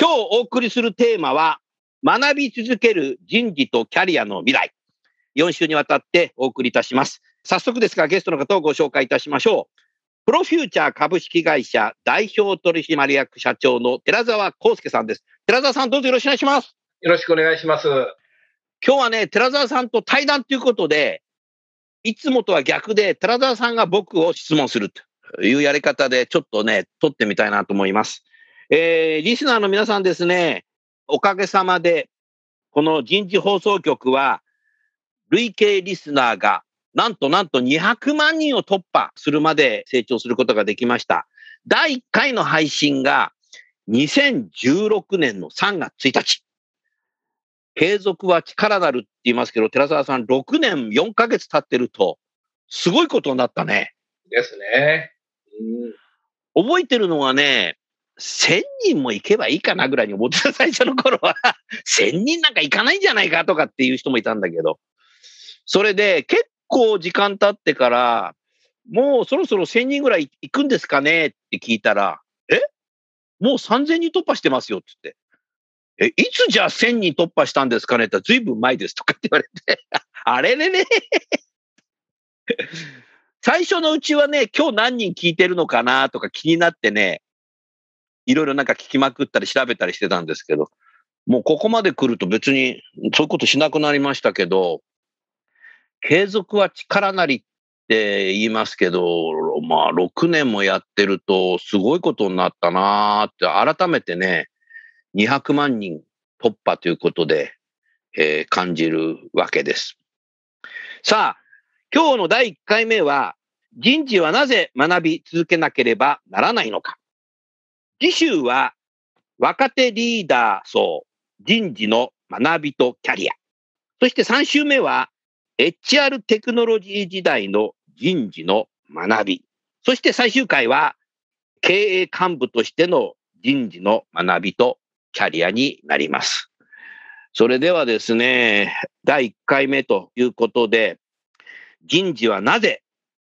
今日お送りするテーマは、学び続ける人事とキャリアの未来。4週にわたってお送りいたします。早速ですが、ゲストの方をご紹介いたしましょう。プロフューチャー株式会社代表取締役社長の寺澤康介さんです。寺澤さん、どうぞよろしくお願いします。よろしくお願いします。今日はね、寺澤さんと対談ということで、いつもとは逆で、寺澤さんが僕を質問するというやり方で、ちょっとね、撮ってみたいなと思います。えー、リスナーの皆さんですね、おかげさまで、この人事放送局は、累計リスナーが、なんとなんと200万人を突破するまで成長することができました。第1回の配信が2016年の3月1日。継続は力なるって言いますけど、寺澤さん、6年4ヶ月経ってると、すごいことになったね。ですね。覚えてるのはね、1000人も行けばいいかなぐらいに思ってた最初の頃は、1000人なんか行かないんじゃないかとかっていう人もいたんだけど、それで結構時間経ってから、もうそろそろ1000人ぐらい行くんですかねって聞いたら、え？もう3000人突破してますよって言って。え、いつじゃあ1000人突破したんですかねって言ったら、ずいぶん前ですとかって言われて、あれれれ。最初のうちはね、今日何人聞いてるのかなとか気になってね、いろいろなんか聞きまくったり調べたりしてたんですけど、もうここまで来ると別にそういうことしなくなりましたけど、継続は力なりって言いますけど、まあ6年もやってるとすごいことになったなーって改めてね、200万人突破ということで、えー感じるわけです。さあ、今日の第1回目は、人事はなぜ学び続けなければならないのか。次週は、若手リーダー層、人事の学びとキャリア。そして3週目は、HR テクノロジー時代の人事の学び。そして最終回は、経営幹部としての人事の学びとキャリアになります。それではですね、第1回目ということで、人事はなぜ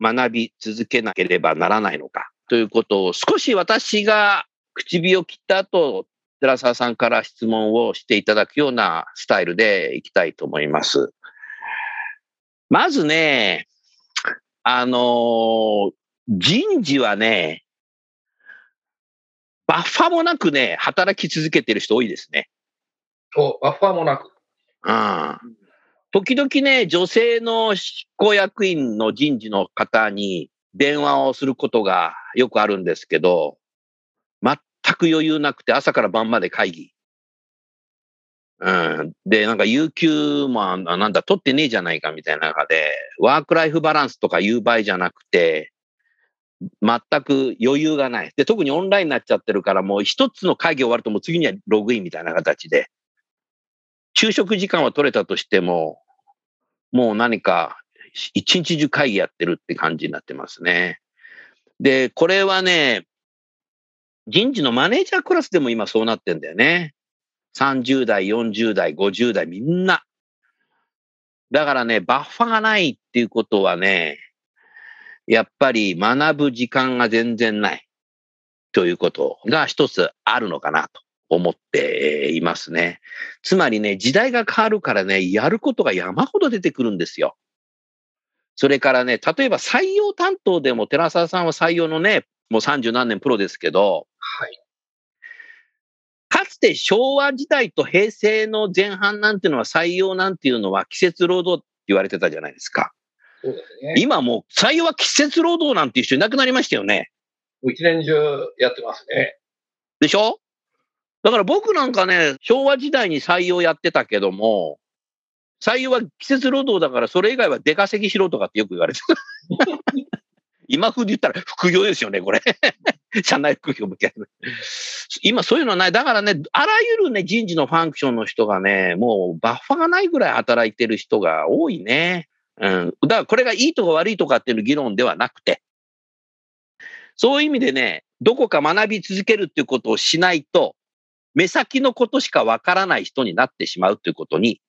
学び続けなければならないのかということを少し私が唇を切った後、寺澤さんから質問をしていただくようなスタイルでいきたいと思います。まずね、あのー人事はね、バッファーもなくね、働き続けてる人多いですね。お、バッファーもなく。うん。時々ね、女性の執行役員の人事の方に電話をすることがよくあるんですけど、全く余裕なくて朝から晩まで会議。うん。で、なんか有給もあなんだ、取ってねえじゃないかみたいな中で、ワークライフバランスとかいう場合じゃなくて、全く余裕がない。で、特にオンラインになっちゃってるから、もう一つの会議終わるともう次にはログインみたいな形で、昼食時間は取れたとしても、もう何か一日中会議やってるって感じになってますね。で、これはね、人事のマネージャークラスでも今そうなってんだよね。30代、40代、50代、みんな。だからね、バッファがないっていうことはね、やっぱり学ぶ時間が全然ないということが一つあるのかなと思っていますね。つまりね、時代が変わるからね、やることが山ほど出てくるんですよ。それからね、例えば採用担当でも、寺澤さんは採用のね、もう30何年プロですけど、はい。かつて昭和時代と平成の前半なんていうのは採用なんていうのは季節労働って言われてたじゃないですか。そうですね。今もう採用は季節労働なんていう人いなくなりましたよね。もう一年中やってますね。でしょ？だから僕なんかね、昭和時代に採用やってたけども、採用は季節労働だからそれ以外は出稼ぎしろとかってよく言われてた。今風で言ったら副業ですよね、これ。社内副業みたいな。今そういうのはない。だからね、あらゆるね、人事のファンクションの人がね、もうバッファがないぐらい働いてる人が多いね。うん。だからこれがいいとか悪いとかっていう議論ではなくて、そういう意味でね、どこか学び続けるっていうことをしないと、目先のことしかわからない人になってしまうということに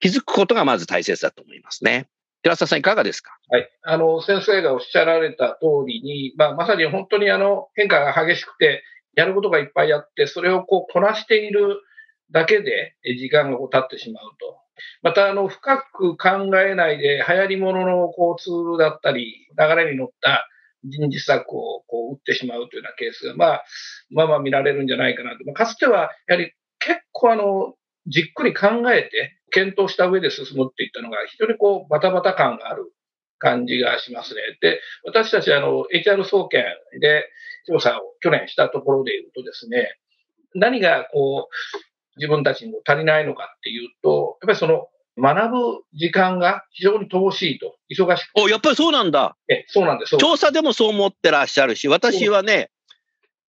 気づくことがまず大切だと思いますね。寺澤さんいかがですか？はい。あの、先生がおっしゃられた通りに、まあ、まさに本当にあの、変化が激しくて、やることがいっぱいあって、それをこう、こなしているだけで、時間がこう経ってしまうと。また、あの、深く考えないで、流行り物のこう、ツールだったり、流れに乗った人事策をこう、打ってしまうというようなケースが、まあ、まあまあ見られるんじゃないかなと。まあかつては、やはり結構あの、じっくり考えて、検討した上で進むっていったのが、非常にこう、バタバタ感がある感じがしますね。で、私たちあの、HR 総研で調査を去年したところで言うとですね、何がこう、自分たちにも足りないのかっていうと、やっぱりその、学ぶ時間が非常に乏しいと、忙しくお、やっぱりそうなんだ。て、そうなんです。調査でもそう思ってらっしゃるし、私はね、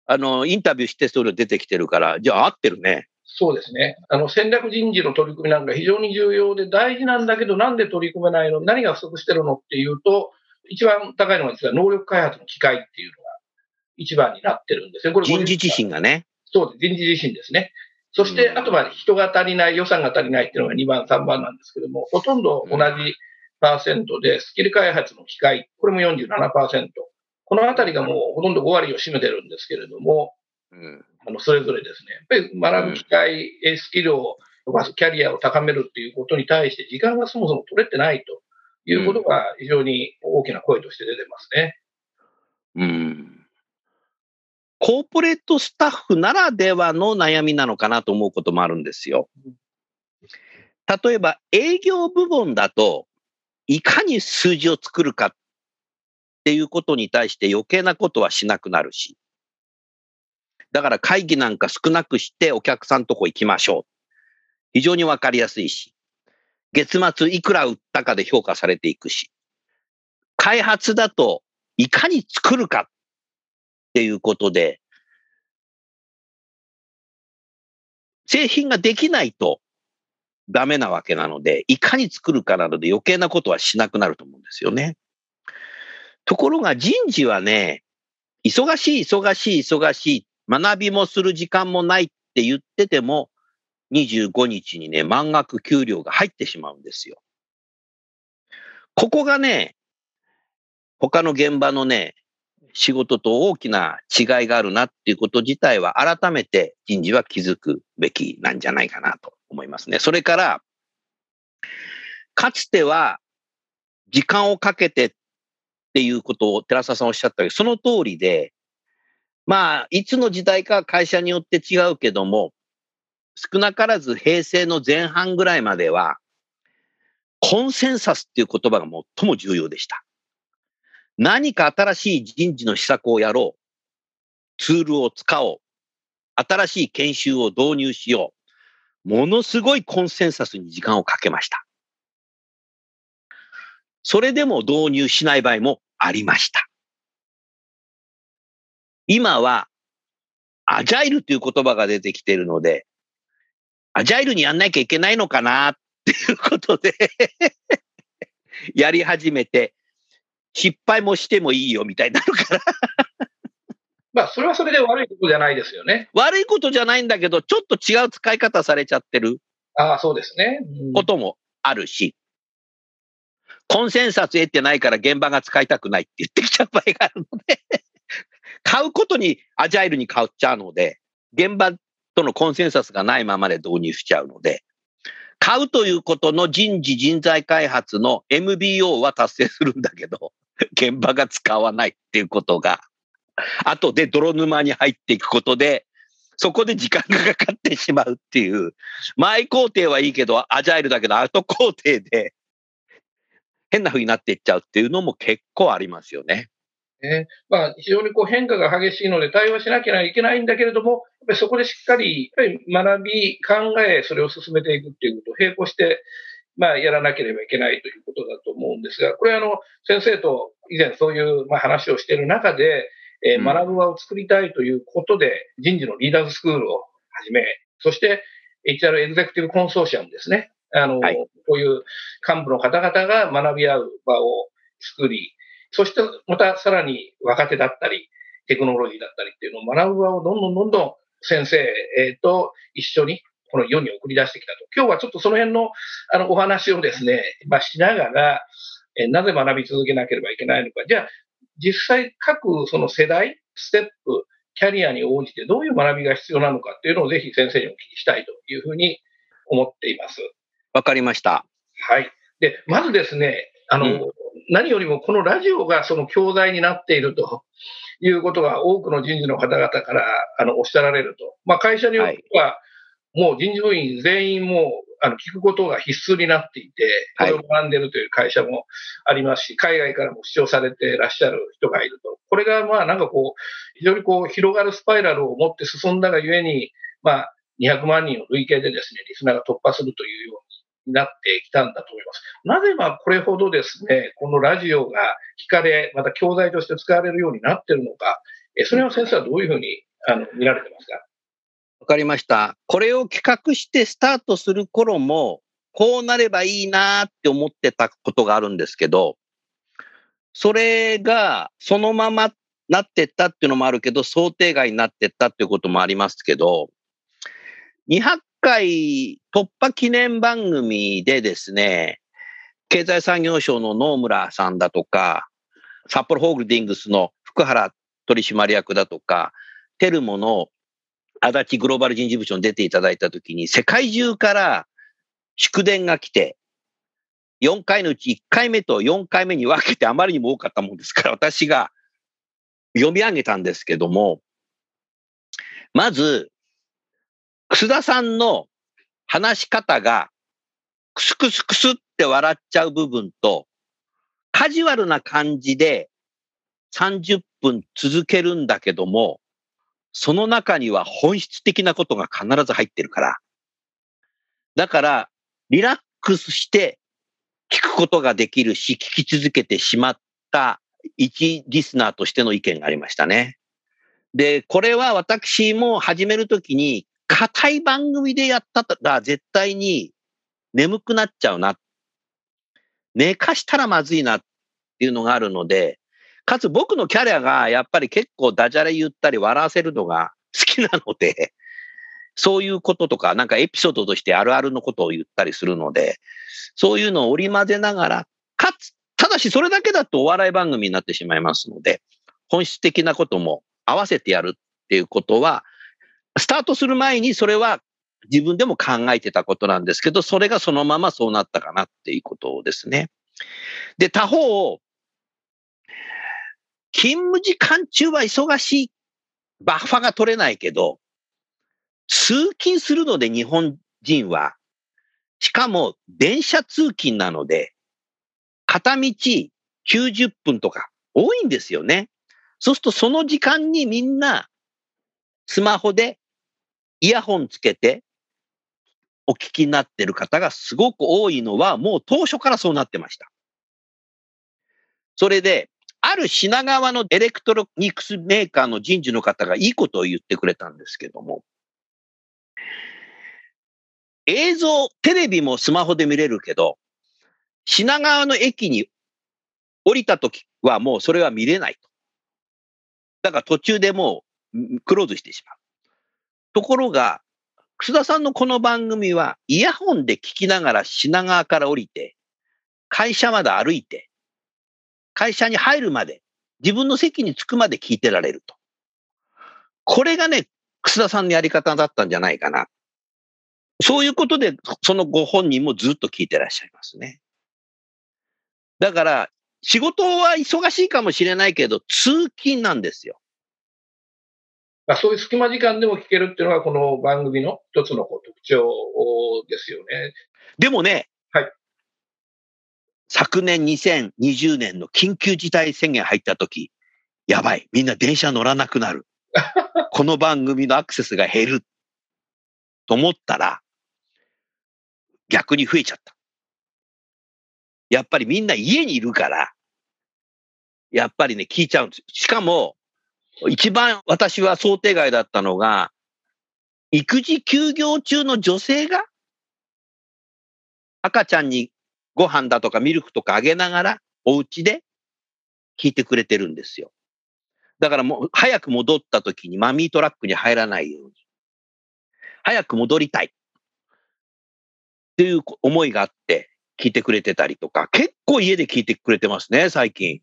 あの、インタビューしてそれ出てきてるから、じゃあ合ってるね。そうですね。あの、戦略人事の取り組みなんか非常に重要で大事なんだけど、なんで取り組めないの？何が不足してるのっていうと、一番高いのは実は能力開発の機会っていうのが一番になってるんですね。これ人事自身がね。そうです。人事自身ですね。そして、うんあとは人が足りない、予算が足りないっていうのが2番、3番なんですけども、ほとんど同じパーセントで、スキル開発の機会、これも47%。このあたりがもうほとんど5割を占めてるんですけれども、うん。あの、それぞれですね。やっぱり学ぶ機会、えスキルを伸ばす、キャリアを高めるっていうことに対して時間がそもそも取れてないということが非常に大きな声として出てますね。うん。コーポレートスタッフならではの悩みなのかなと思うこともあるんですよ。例えば営業部門だと、いかに数字を作るかっていうことに対して余計なことはしなくなるし。だから会議なんか少なくしてお客さんとこ行きましょう。非常にわかりやすいし。月末いくら売ったかで評価されていくし。開発だといかに作るかっていうことで、製品ができないとダメなわけなので、いかに作るかなので余計なことはしなくなると思うんですよね。ところが人事はね、忙しい、忙しい、忙しい、学びもする時間もないって言ってても、25日にね、満額給料が入ってしまうんですよ。ここがね、他の現場のね、仕事と大きな違いがあるなっていうこと自体は改めて人事は気づくべきなんじゃないかなと思いますね。それから、かつては時間をかけてっていうことを寺澤さんおっしゃったけど、その通りで、まあ、いつの時代か会社によって違うけども、少なからず平成の前半ぐらいまでは、コンセンサスっていう言葉が最も重要でした。何か新しい人事の施策をやろう。ツールを使おう。新しい研修を導入しよう。ものすごいコンセンサスに時間をかけました。それでも導入しない場合もありました。今は、アジャイルという言葉が出てきているので、アジャイルにやんなきゃいけないのかなっていうことで やり始めて、失敗もしてもいいよみたいになるから、まあ、それはそれで悪いことじゃないですよね。悪いことじゃないんだけど、ちょっと違う使い方されちゃってるああ、そうですね。うんこともあるし、コンセンサス得てないから現場が使いたくないって言ってきちゃう場合があるので、買うことにアジャイルに買っちゃうので、現場とのコンセンサスがないままで導入しちゃうので、買うということの人事人材開発の MBO は達成するんだけど、現場が使わないっていうことが、後で泥沼に入っていくことで、そこで時間がかかってしまうっていう、前工程はいいけど、アジャイルだけど、後工程で、変な風になっていっちゃうっていうのも結構ありますよね。ね。まあ、非常にこう変化が激しいので対応しなきゃいけないんだけれども、やっぱりそこでしっかりやっぱり学び、考え、それを進めていくっていうことを並行して、まあ、やらなければいけないということだと思うんですが、これあの、先生と以前そういうまあ話をしている中で、えー、学ぶ場を作りたいということで、人事のリーダーズスクールをはじめ、そして HR エグゼクティブコンソーシアムですね。あの、はい、こういう幹部の方々が学び合う場を作り、そしてまたさらに若手だったり、テクノロジーだったりっていうのを学ぶ場をどんどんどんどん先生と一緒にこの世に送り出してきたと。今日はちょっとその辺のあのお話をですね、まあ、しながら、えなぜ学び続けなければいけないのか。じゃあ、実際各その世代、ステップ、キャリアに応じてどういう学びが必要なのかっていうのをぜひ先生にお聞きしたいというふうに思っています。わかりました。はい。で、まずですね、あの、うん、何よりもこのラジオがその教材になっているということが多くの人事の方々からあのおっしゃられると。まあ、会社によっては、もう人事部員全員もあの聞くことが必須になっていて、これを学んでいるという会社もありますし、海外からも視聴されていらっしゃる人がいると。これがまあなんかこう、非常にこう広がるスパイラルを持って進んだがゆえに、まあ200万人を累計でですね、リスナーが突破するというようになってきたんだと思います。なぜまあこれほどですね、このラジオが聞かれ、また教材として使われるようになっているのか、それは先生はどういうふうにあの見られてますか？わかりました。これを企画してスタートする頃も、こうなればいいなって思ってたことがあるんですけど、それがそのままなってったっていうのもあるけど、想定外になってったっていうこともありますけど、200回突破記念番組でですね、経済産業省の野村さんだとか、札幌ホールディングスの福原取締役だとか、テルモの足立グローバル人事部長に出ていただいたときに、世界中から祝電が来て、4回のうち1回目と4回目に分けてあまりにも多かったもんですから、私が読み上げたんですけども、まず、楠田さんの話し方が、クスクスクスって笑っちゃう部分と、カジュアルな感じで30分続けるんだけども、その中には本質的なことが必ず入ってるから。だから、リラックスして聞くことができるし、聞き続けてしまった一リスナーとしての意見がありましたね。で、これは私も始めるときに、硬い番組でやったら絶対に眠くなっちゃうな。寝かしたらまずいなっていうのがあるので、かつ僕のキャリアがやっぱり結構ダジャレ言ったり笑わせるのが好きなので、そういうこととか、なんかエピソードとしてあるあるのことを言ったりするので、そういうのを織り交ぜながら、かつ、ただしそれだけだとお笑い番組になってしまいますので、本質的なことも合わせてやるっていうことは、スタートする前にそれは自分でも考えてたことなんですけど、それがそのままそうなったかなっていうことですね。で、他方、勤務時間中は忙しい。バッファが取れないけど、通勤するので日本人は、しかも電車通勤なので、片道90分とか多いんですよね。そうするとその時間にみんなスマホでイヤホンつけてお聞きになってる方がすごく多いのはもう当初からそうなってました。それである品川のエレクトロニクスメーカーの人事の方がいいことを言ってくれたんですけども、映像、テレビもスマホで見れるけど、品川の駅に降りた時はもうそれは見れないと。だから途中でもうクローズしてしまう。ところが、楠田さんのこの番組はイヤホンで聞きながら品川から降りて、会社まで歩いて、会社に入るまで、自分の席に着くまで聞いてられると。これがね、楠田さんのやり方だったんじゃないかな。そういうことで、そのご本人もずっと聞いてらっしゃいますね。だから、仕事は忙しいかもしれないけど、通勤なんですよ。まあ、そういう隙間時間でも聞けるっていうのが、この番組の一つの特徴ですよね。でもね、はい。昨年2020年の緊急事態宣言入った時、やばい、みんな電車乗らなくなる。この番組のアクセスが減る。と思ったら、逆に増えちゃった。やっぱりみんな家にいるから、やっぱりね、聞いちゃうんですよ。しかも、一番私は想定外だったのが、育児休業中の女性が、赤ちゃんにご飯だとかミルクとかあげながら、お家で聞いてくれてるんですよ。だからもう、早く戻った時にマミートラックに入らないように。早く戻りたい。っていう思いがあって、聞いてくれてたりとか、結構家で聞いてくれてますね、最近。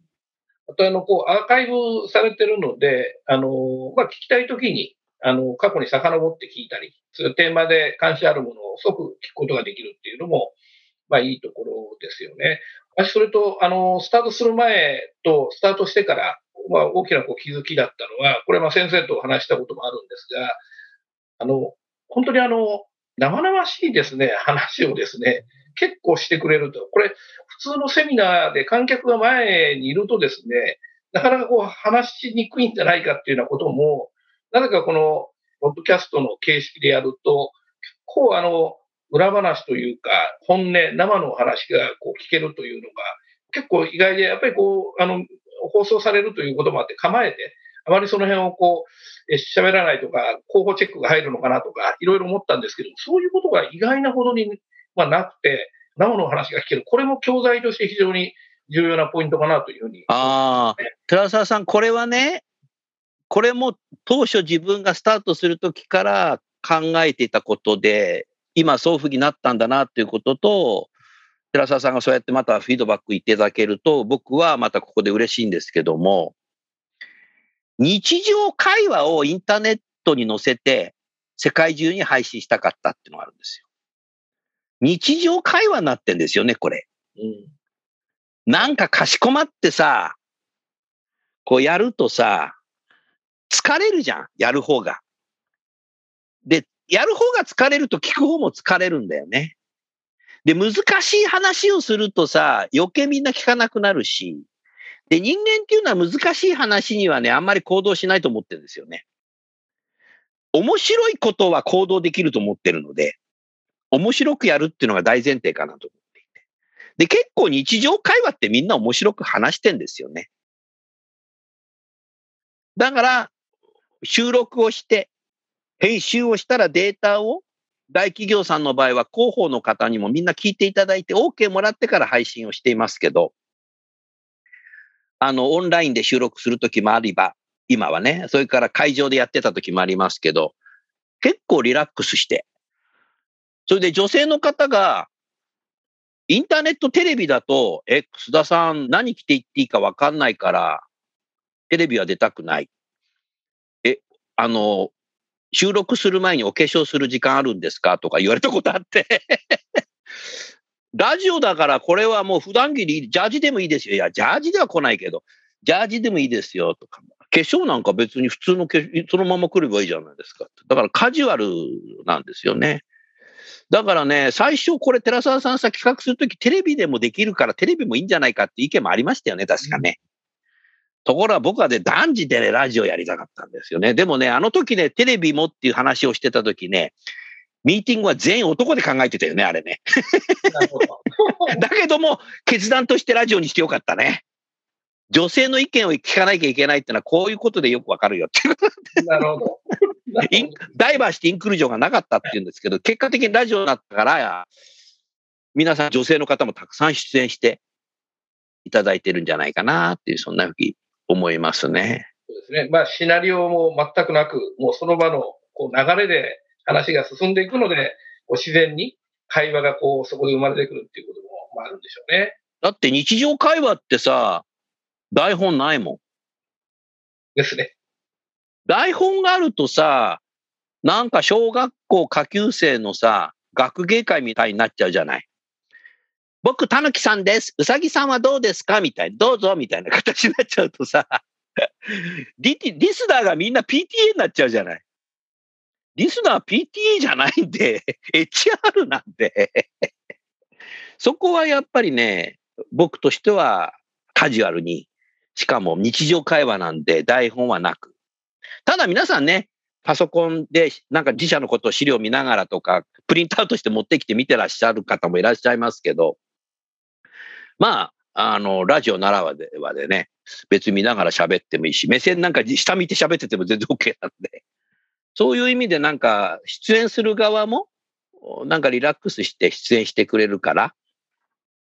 あと、あの、こう、アーカイブされてるので、あの、まあ、聞きたいときに、あの、過去に遡って聞いたり、そういうテーマで関心あるものを即聞くことができるっていうのも、まあ、いいところですよね。私、それと、あの、スタートする前と、スタートしてから、まあ、大きなこう気づきだったのは、これ、ま、先生と話したこともあるんですが、あの、本当にあの、生々しいですね、話をですね、結構してくれると。これ、通のセミナーで観客が前にいるとですね、なかなかこう話しにくいんじゃないかっていうようなことも、なぜかこの、ポッドキャストの形式でやると、結構あの、裏話というか、本音、生の話がこう聞けるというのが、結構意外で、やっぱりこう、あの、放送されるということもあって構えて、あまりその辺をこう、喋らないとか、候補チェックが入るのかなとか、いろいろ思ったんですけど、そういうことが意外なほどに、まあ、なくて、生の話が聞ける。これも教材として非常に重要なポイントかなというふうに。ああ、寺澤さん、これはね、これも当初自分がスタートするときから考えていたことで、今そういうふうになったんだなっていうことと、寺澤さんがそうやってまたフィードバックいただけると、僕はまたここで嬉しいんですけども、日常会話をインターネットに載せて、世界中に配信したかったっていうのがあるんですよ。日常会話になってんですよね、これ。うんなんかかしこまってさ、こうやるとさ、疲れるじゃん、やる方が。で、やる方が疲れると聞く方も疲れるんだよね。で、難しい話をするとさ、余計みんな聞かなくなるし、で、人間っていうのは難しい話にはね、あんまり行動しないと思ってるんですよね。面白いことは行動できると思ってるので、面白くやるっていうのが大前提かなと思っていて。で、結構日常会話ってみんな面白く話してんですよね。だから、収録をして、編集をしたらデータを大企業さんの場合は広報の方にもみんな聞いていただいて OK もらってから配信をしていますけど、あの、オンラインで収録するときもあれば、今はね、それから会場でやってたときもありますけど、結構リラックスして、それで女性の方が、インターネットテレビだと、え、須田さん何着ていっていいかわかんないから、テレビは出たくない。え、あの、収録する前にお化粧する時間あるんですか？とか言われたことあって。ラジオだからこれはもう普段着で、ジャージでもいいですよ。いや、ジャージでは来ないけど、ジャージでもいいですよとか。化粧なんか別に普通の化粧、そのまま来ればいいじゃないですか。だからカジュアルなんですよね。だからね、最初これ寺澤さんさ企画するときテレビでもできるからテレビもいいんじゃないかって意見もありましたよね、確かね。ところが僕はね、断じてね、ラジオやりたかったんですよね。でもね、あの時ね、テレビもっていう話をしてた時ね、ミーティングは全員男で考えてたよね、あれね。だけども、決断としてラジオにしてよかったね。女性の意見を聞かなきゃいけないってのはこういうことでよくわかるよっていう。なるほど。ダイバーシティインクルージョンがなかったっていうんですけど、結果的にラジオになったから、皆さん女性の方もたくさん出演していただいてるんじゃないかなっていう、そんなふうに思いますね。そうですね。まあ、シナリオも全くなく、もうその場のこう流れで話が進んでいくので、こう自然に会話がこうそこで生まれてくるっていうこともまああるんでしょうね。だって日常会話ってさ、台本ないもん。ですね。台本があるとさ、なんか小学校下級生のさ、学芸会みたいになっちゃうじゃない。僕、たぬきさんです。うさぎさんはどうですか？みたいな。どうぞみたいな形になっちゃうとさ、リリスナーがみんな PTA になっちゃうじゃない。リスナー PTA じゃないんで、HR なんで。そこはやっぱりね、僕としてはカジュアルに、しかも日常会話なんで台本はなく。ただ皆さんね、パソコンでなんか自社のことを資料見ながらとか、プリントアウトして持ってきて見てらっしゃる方もいらっしゃいますけど、まあ、あの、ラジオならはではでね、別に見ながら喋ってもいいし、目線なんか下見て喋ってても全然 OK なんで、そういう意味でなんか出演する側も、なんかリラックスして出演してくれるから、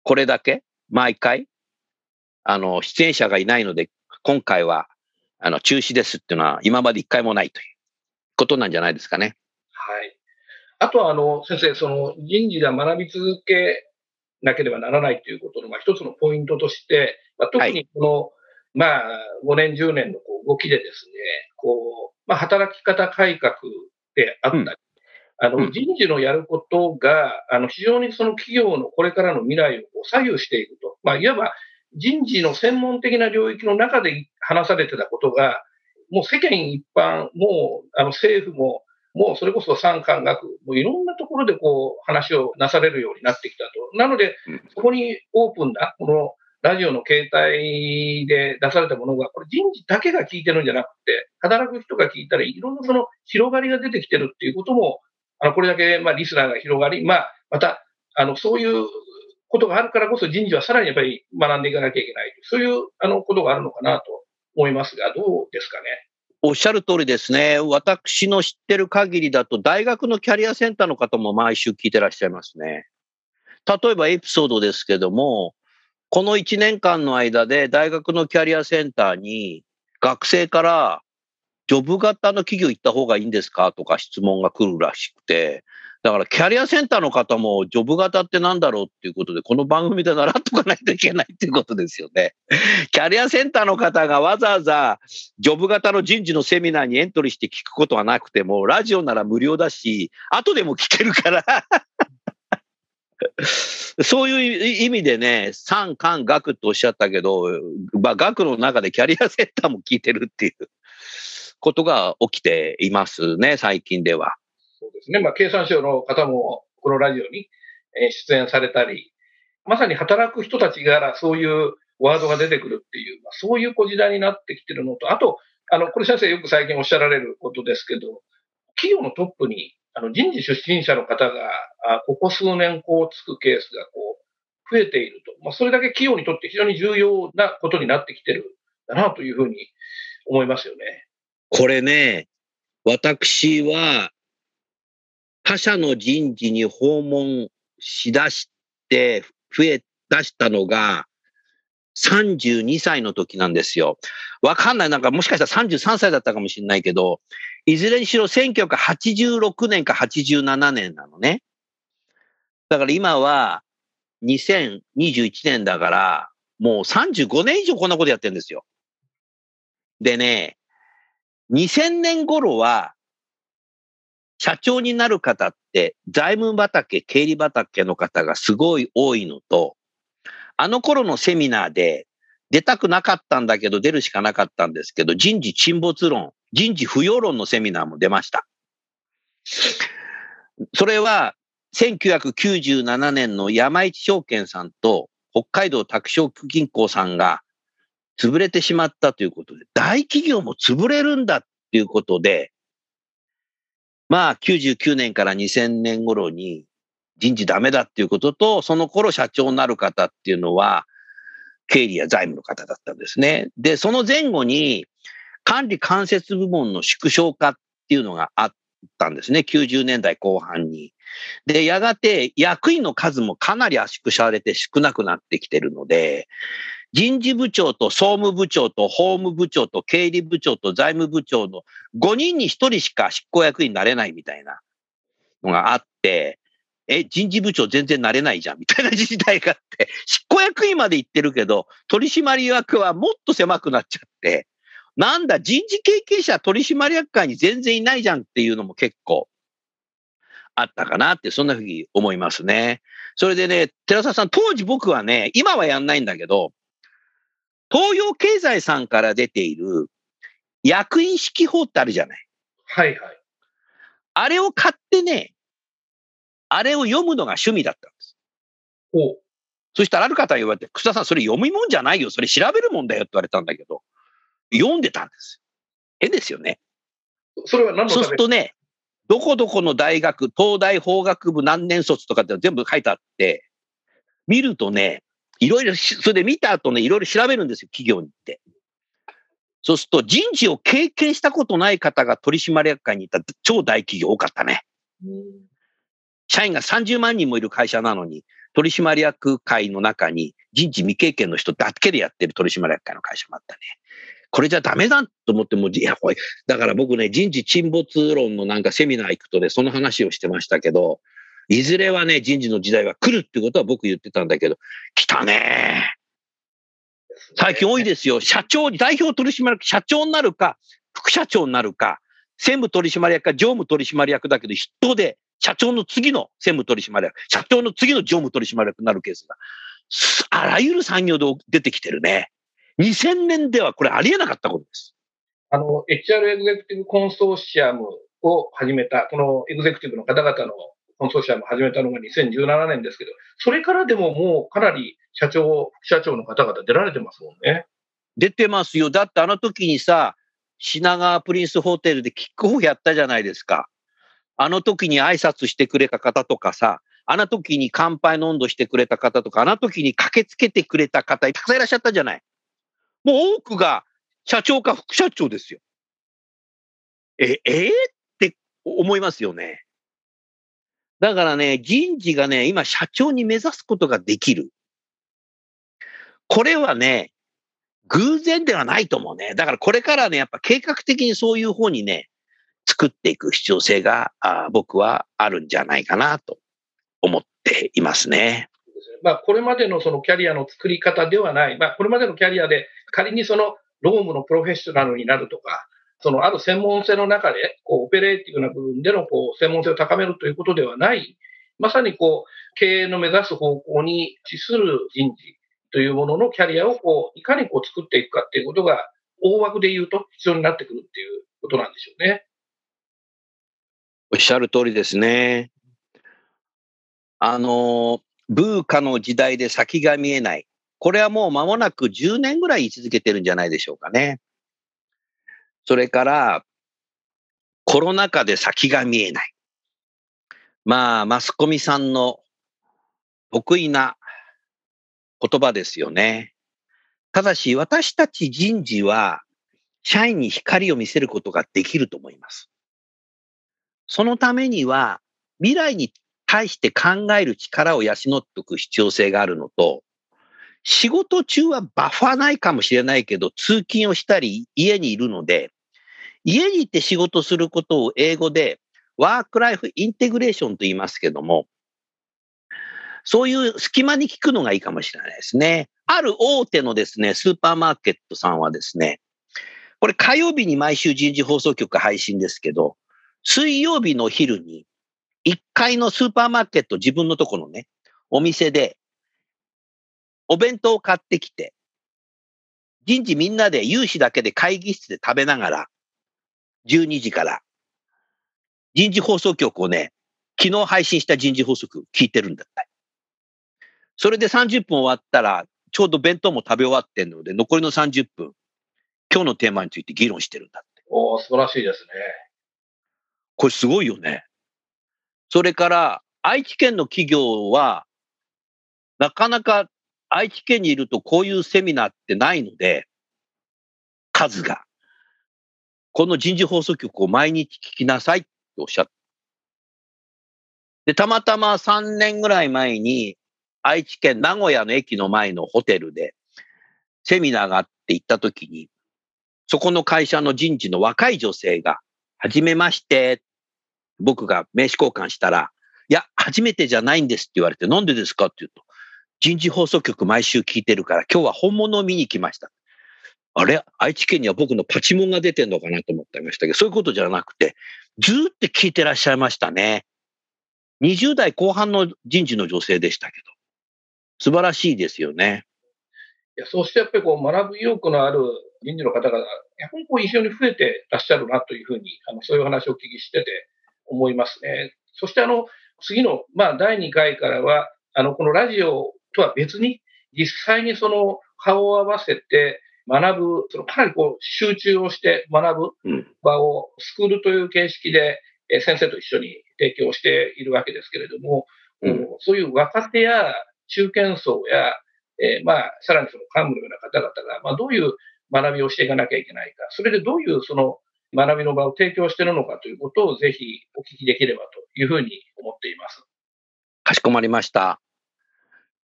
これだけ毎回、あの、出演者がいないので、今回は、あの、中止ですっていうのは今まで一回もないということなんじゃないですかね。はい。あとは、あの、先生、その人事が学び続けなければならないということの、まあ、一つのポイントとして、まあ、特にこの、はい、まあ、5年、10年のこう動きでですね、こう、まあ、働き方改革であったり、うんあの、人事のやることが、あの、非常にその企業のこれからの未来を左右していくと。まあ、いわば人事の専門的な領域の中で話されてたことが、もう世間一般、もう、あの、政府も、もうそれこそ産官学、もういろんなところでこう話をなされるようになってきたと。なので、そこにオープンな、このラジオの携帯で出されたものが、これ人事だけが聞いてるんじゃなくて、働く人が聞いたらいろんなその広がりが出てきてるっていうこともあの、これだけ、まあ、リスナーが広がり、まあ、また、あの、そういうことがあるからこそ人事はさらにやっぱり学んでいかなきゃいけない。そういう、あの、ことがあるのかなと思いますが、どうですかね？おっしゃる通りですね。私の知ってる限りだと、大学のキャリアセンターの方も毎週聞いてらっしゃいますね。例えばエピソードですけども、この1年間の間で大学のキャリアセンターに学生からジョブ型の企業行った方がいいんですか？とか質問が来るらしくて、だからキャリアセンターの方もジョブ型ってなんだろうっていうことで、この番組で習っとかないといけないっていうことですよね。キャリアセンターの方がわざわざジョブ型の人事のセミナーにエントリーして聞くことはなくても、ラジオなら無料だし、後でも聞けるから そういう意味でね、産官学とおっしゃったけど、まあ、学の中でキャリアセンターも聞いてるっていう。ことが起きていますね、最近では。そうですね。まあ、経産省の方もこのラジオに出演されたり、まさに働く人たちからそういうワードが出てくるっていう、ま、そういう小時代になってきてるのと、あと、あの、これ先生よく最近おっしゃられることですけど、企業のトップにあの人事出身者の方が、あここ数年こうつくケースがこう増えていると。まあ、それだけ企業にとって非常に重要なことになってきてるだなというふうに思いますよね。これね、私は他社の人事に訪問しだして増え出したのが32歳の時なんですよ。わかんない。なんかもしかしたら33歳だったかもしれないけど、いずれにしろ1986年か87年なのね。だから今は2021年だから、もう35年以上こんなことやってるんですよ。でね、2000年頃は、社長になる方って財務畑、経理畑の方がすごい多いのと、あの頃のセミナーで出たくなかったんだけど出るしかなかったんですけど、人事沈没論、人事不要論のセミナーも出ました。それは1997年の山一証券さんと北海道拓殖銀行さんが潰れてしまったということで、大企業も潰れるんだっていうことで、まあ99年から2000年頃に人事ダメだっていうことと、その頃社長になる方っていうのは、経理や財務の方だったんですね。で、その前後に管理間接部門の縮小化っていうのがあったんですね。90年代後半に。で、やがて役員の数もかなり圧縮されて少なくなってきてるので、人事部長と総務部長と法務部長と経理部長と財務部長の5人に1人しか執行役員になれないみたいなのがあって、え、人事部長全然なれないじゃんみたいな時代があって、執行役員まで行ってるけど、取締役はもっと狭くなっちゃって、なんだ、人事経験者取締役会に全然いないじゃんっていうのも結構あったかなって、そんなふうに思いますね。それでね、寺澤さん、当時僕はね、今はやんないんだけど、東洋経済さんから出ている役員式法ってあるじゃない。はいはい。あれを買ってね、あれを読むのが趣味だったんです。おそしたらある方が言われて、草田さん、それ読み物じゃないよ。それ調べるもんだよって言われたんだけど、読んでたんです。絵ですよね。それは何のそうするとね、どこどこの大学、東大法学部何年卒とかって全部書いてあって、見るとね、いろいろ、それで見た後ね、いろいろ調べるんですよ、企業に行って。そうすると、人事を経験したことない方が取締役会にいた超大企業多かったね。社員が30万人もいる会社なのに、取締役会の中に人事未経験の人だけでやってる取締役会の会社もあったね。これじゃダメだと思っても、いや、これ、だから僕ね、人事沈没論のなんかセミナー行くとね、その話をしてましたけど、いずれはね、人事の時代は来るってことは僕言ってたんだけど、来たね最近多いですよ。社長、代表取締役、社長になるか、副社長になるか、専務取締役か常務取締役だけど、筆頭で社長の次の専務取締役、社長の次の常務取締役になるケースが、あらゆる産業で出てきてるね。2000年ではこれありえなかったことです。あの、HR エグゼクティブコンソーシアムを始めた、このエグゼクティブの方々のコンソーシアム始めたのが2017年ですけど、それからでももうかなり社長、副社長の方々出られてますもんね。出てますよ。だってあの時にさ、品川プリンスホテルでキックオフやったじゃないですか。あの時に挨拶してくれた方とかさ、あの時に乾杯の温度してくれた方とか、あの時に駆けつけてくれた方、たくさんいらっしゃったじゃない。もう多くが社長か副社長ですよ。え、えーって思いますよね。だからね、人事がね、今社長に目指すことができる。これはね、偶然ではないと思うね。だからこれからね、やっぱ計画的にそういう方にね、作っていく必要性があ僕はあるんじゃないかなと思っていますね。まあ、これまでのそのキャリアの作り方ではない、まあ、これまでのキャリアで仮にその労務のプロフェッショナルになるとか、そのある専門性の中で、こう、オペレーティブな部分でのこう専門性を高めるということではない、まさにこう、経営の目指す方向に資する人事というもののキャリアをこう、いかにこう作っていくかっていうことが、大枠で言うと必要になってくるっていうことなんでしょうね。おっしゃる通りですね。あの、ブーカの時代で先が見えない。これはもう間もなく10年ぐらい言い続けてるんじゃないでしょうかね。それから、コロナ禍で先が見えない。まあ、マスコミさんの得意な言葉ですよね。ただし、私たち人事は、社員に光を見せることができると思います。そのためには、未来に対して考える力を養っておく必要性があるのと、仕事中はバッファーないかもしれないけど、通勤をしたり家にいるので、家に行って仕事することを英語でワークライフインテグレーションと言いますけども、そういう隙間に聞くのがいいかもしれないですね。ある大手のですね、スーパーマーケットさんはですね、これ火曜日に毎週人事放送局配信ですけど、水曜日の昼に1階のスーパーマーケット自分のところね、お店でお弁当を買ってきて、人事みんなで有志だけで会議室で食べながら、12時から人事放送局をね、昨日配信した人事放送局聞いてるんだって。それで30分終わったら、ちょうど弁当も食べ終わってんので、残りの30分、今日のテーマについて議論してるんだって。おー素晴らしいですね。これすごいよね。それから、愛知県の企業は、なかなか愛知県にいるとこういうセミナーってないので、数が。この人事放送局を毎日聞きなさいっておっしゃった。で、たまたま3年ぐらい前に、愛知県名古屋の駅の前のホテルで、セミナーがあって行った時に、そこの会社の人事の若い女性が、はじめまして、僕が名刺交換したら、いや、初めてじゃないんですって言われて、なんでですか？って言うと、人事放送局毎週聞いてるから、今日は本物を見に来ました。あれ？愛知県には僕のパチモンが出てんのかなと思ってましたけど、そういうことじゃなくて、ずっと聞いてらっしゃいましたね。20代後半の人事の女性でしたけど、素晴らしいですよね。いやそしてやっぱりこう学ぶ意欲のある人事の方が、やっぱりこう非常に増えてらっしゃるなというふうに、あのそういう話をお聞きしてて思いますね。そしてあの、次の、まあ、第2回からは、あの、このラジオとは別に、実際にその顔を合わせて学ぶ、そのかなりこう集中をして学ぶ場をスクールという形式でえ先生と一緒に提供しているわけですけれども、うん、そういう若手や中堅層や、えー、まあ、さらにその幹部のような方々が、まあ、どういう学びをしていかなきゃいけないか、それでどういうその学びの場を提供しているのかということをぜひお聞きできればというふうに思っています。かしこまりました。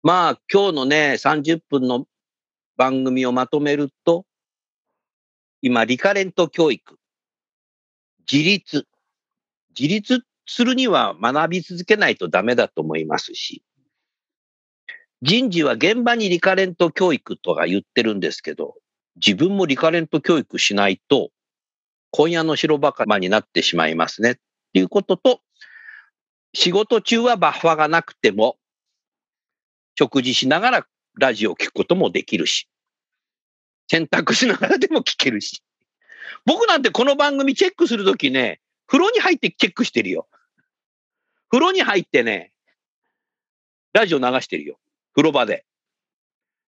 まあ、今日のね、30分の番組をまとめると、今、リカレント教育、自立、自立するには学び続けないとダメだと思いますし、人事は現場にリカレント教育とか言ってるんですけど、自分もリカレント教育しないと、今夜の白バカになってしまいますね。っていうことと、仕事中はバッファがなくても、食事しながらラジオを聞くこともできるし、洗濯しながらでも聞けるし。僕なんてこの番組チェックするときね、風呂に入ってチェックしてるよ。風呂に入ってね、ラジオ流してるよ。風呂場で。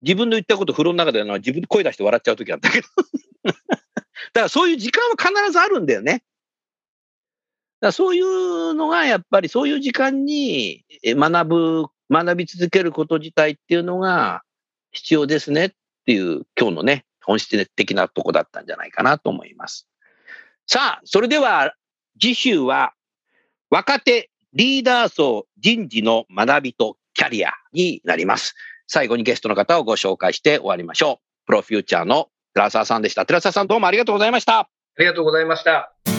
自分の言ったこと風呂の中での自分で声出して笑っちゃうときあったけど。だからそういう時間は必ずあるんだよね。だからそういうのがやっぱりそういう時間に学ぶ、学び続けること自体っていうのが必要ですねっていう今日のね、本質的なとこだったんじゃないかなと思います。さあ、それでは次週は若手リーダー層人事の学びとキャリアになります。最後にゲストの方をご紹介して終わりましょう。プロフューチャーの寺澤さんでした。寺澤さんどうもありがとうございました。ありがとうございました。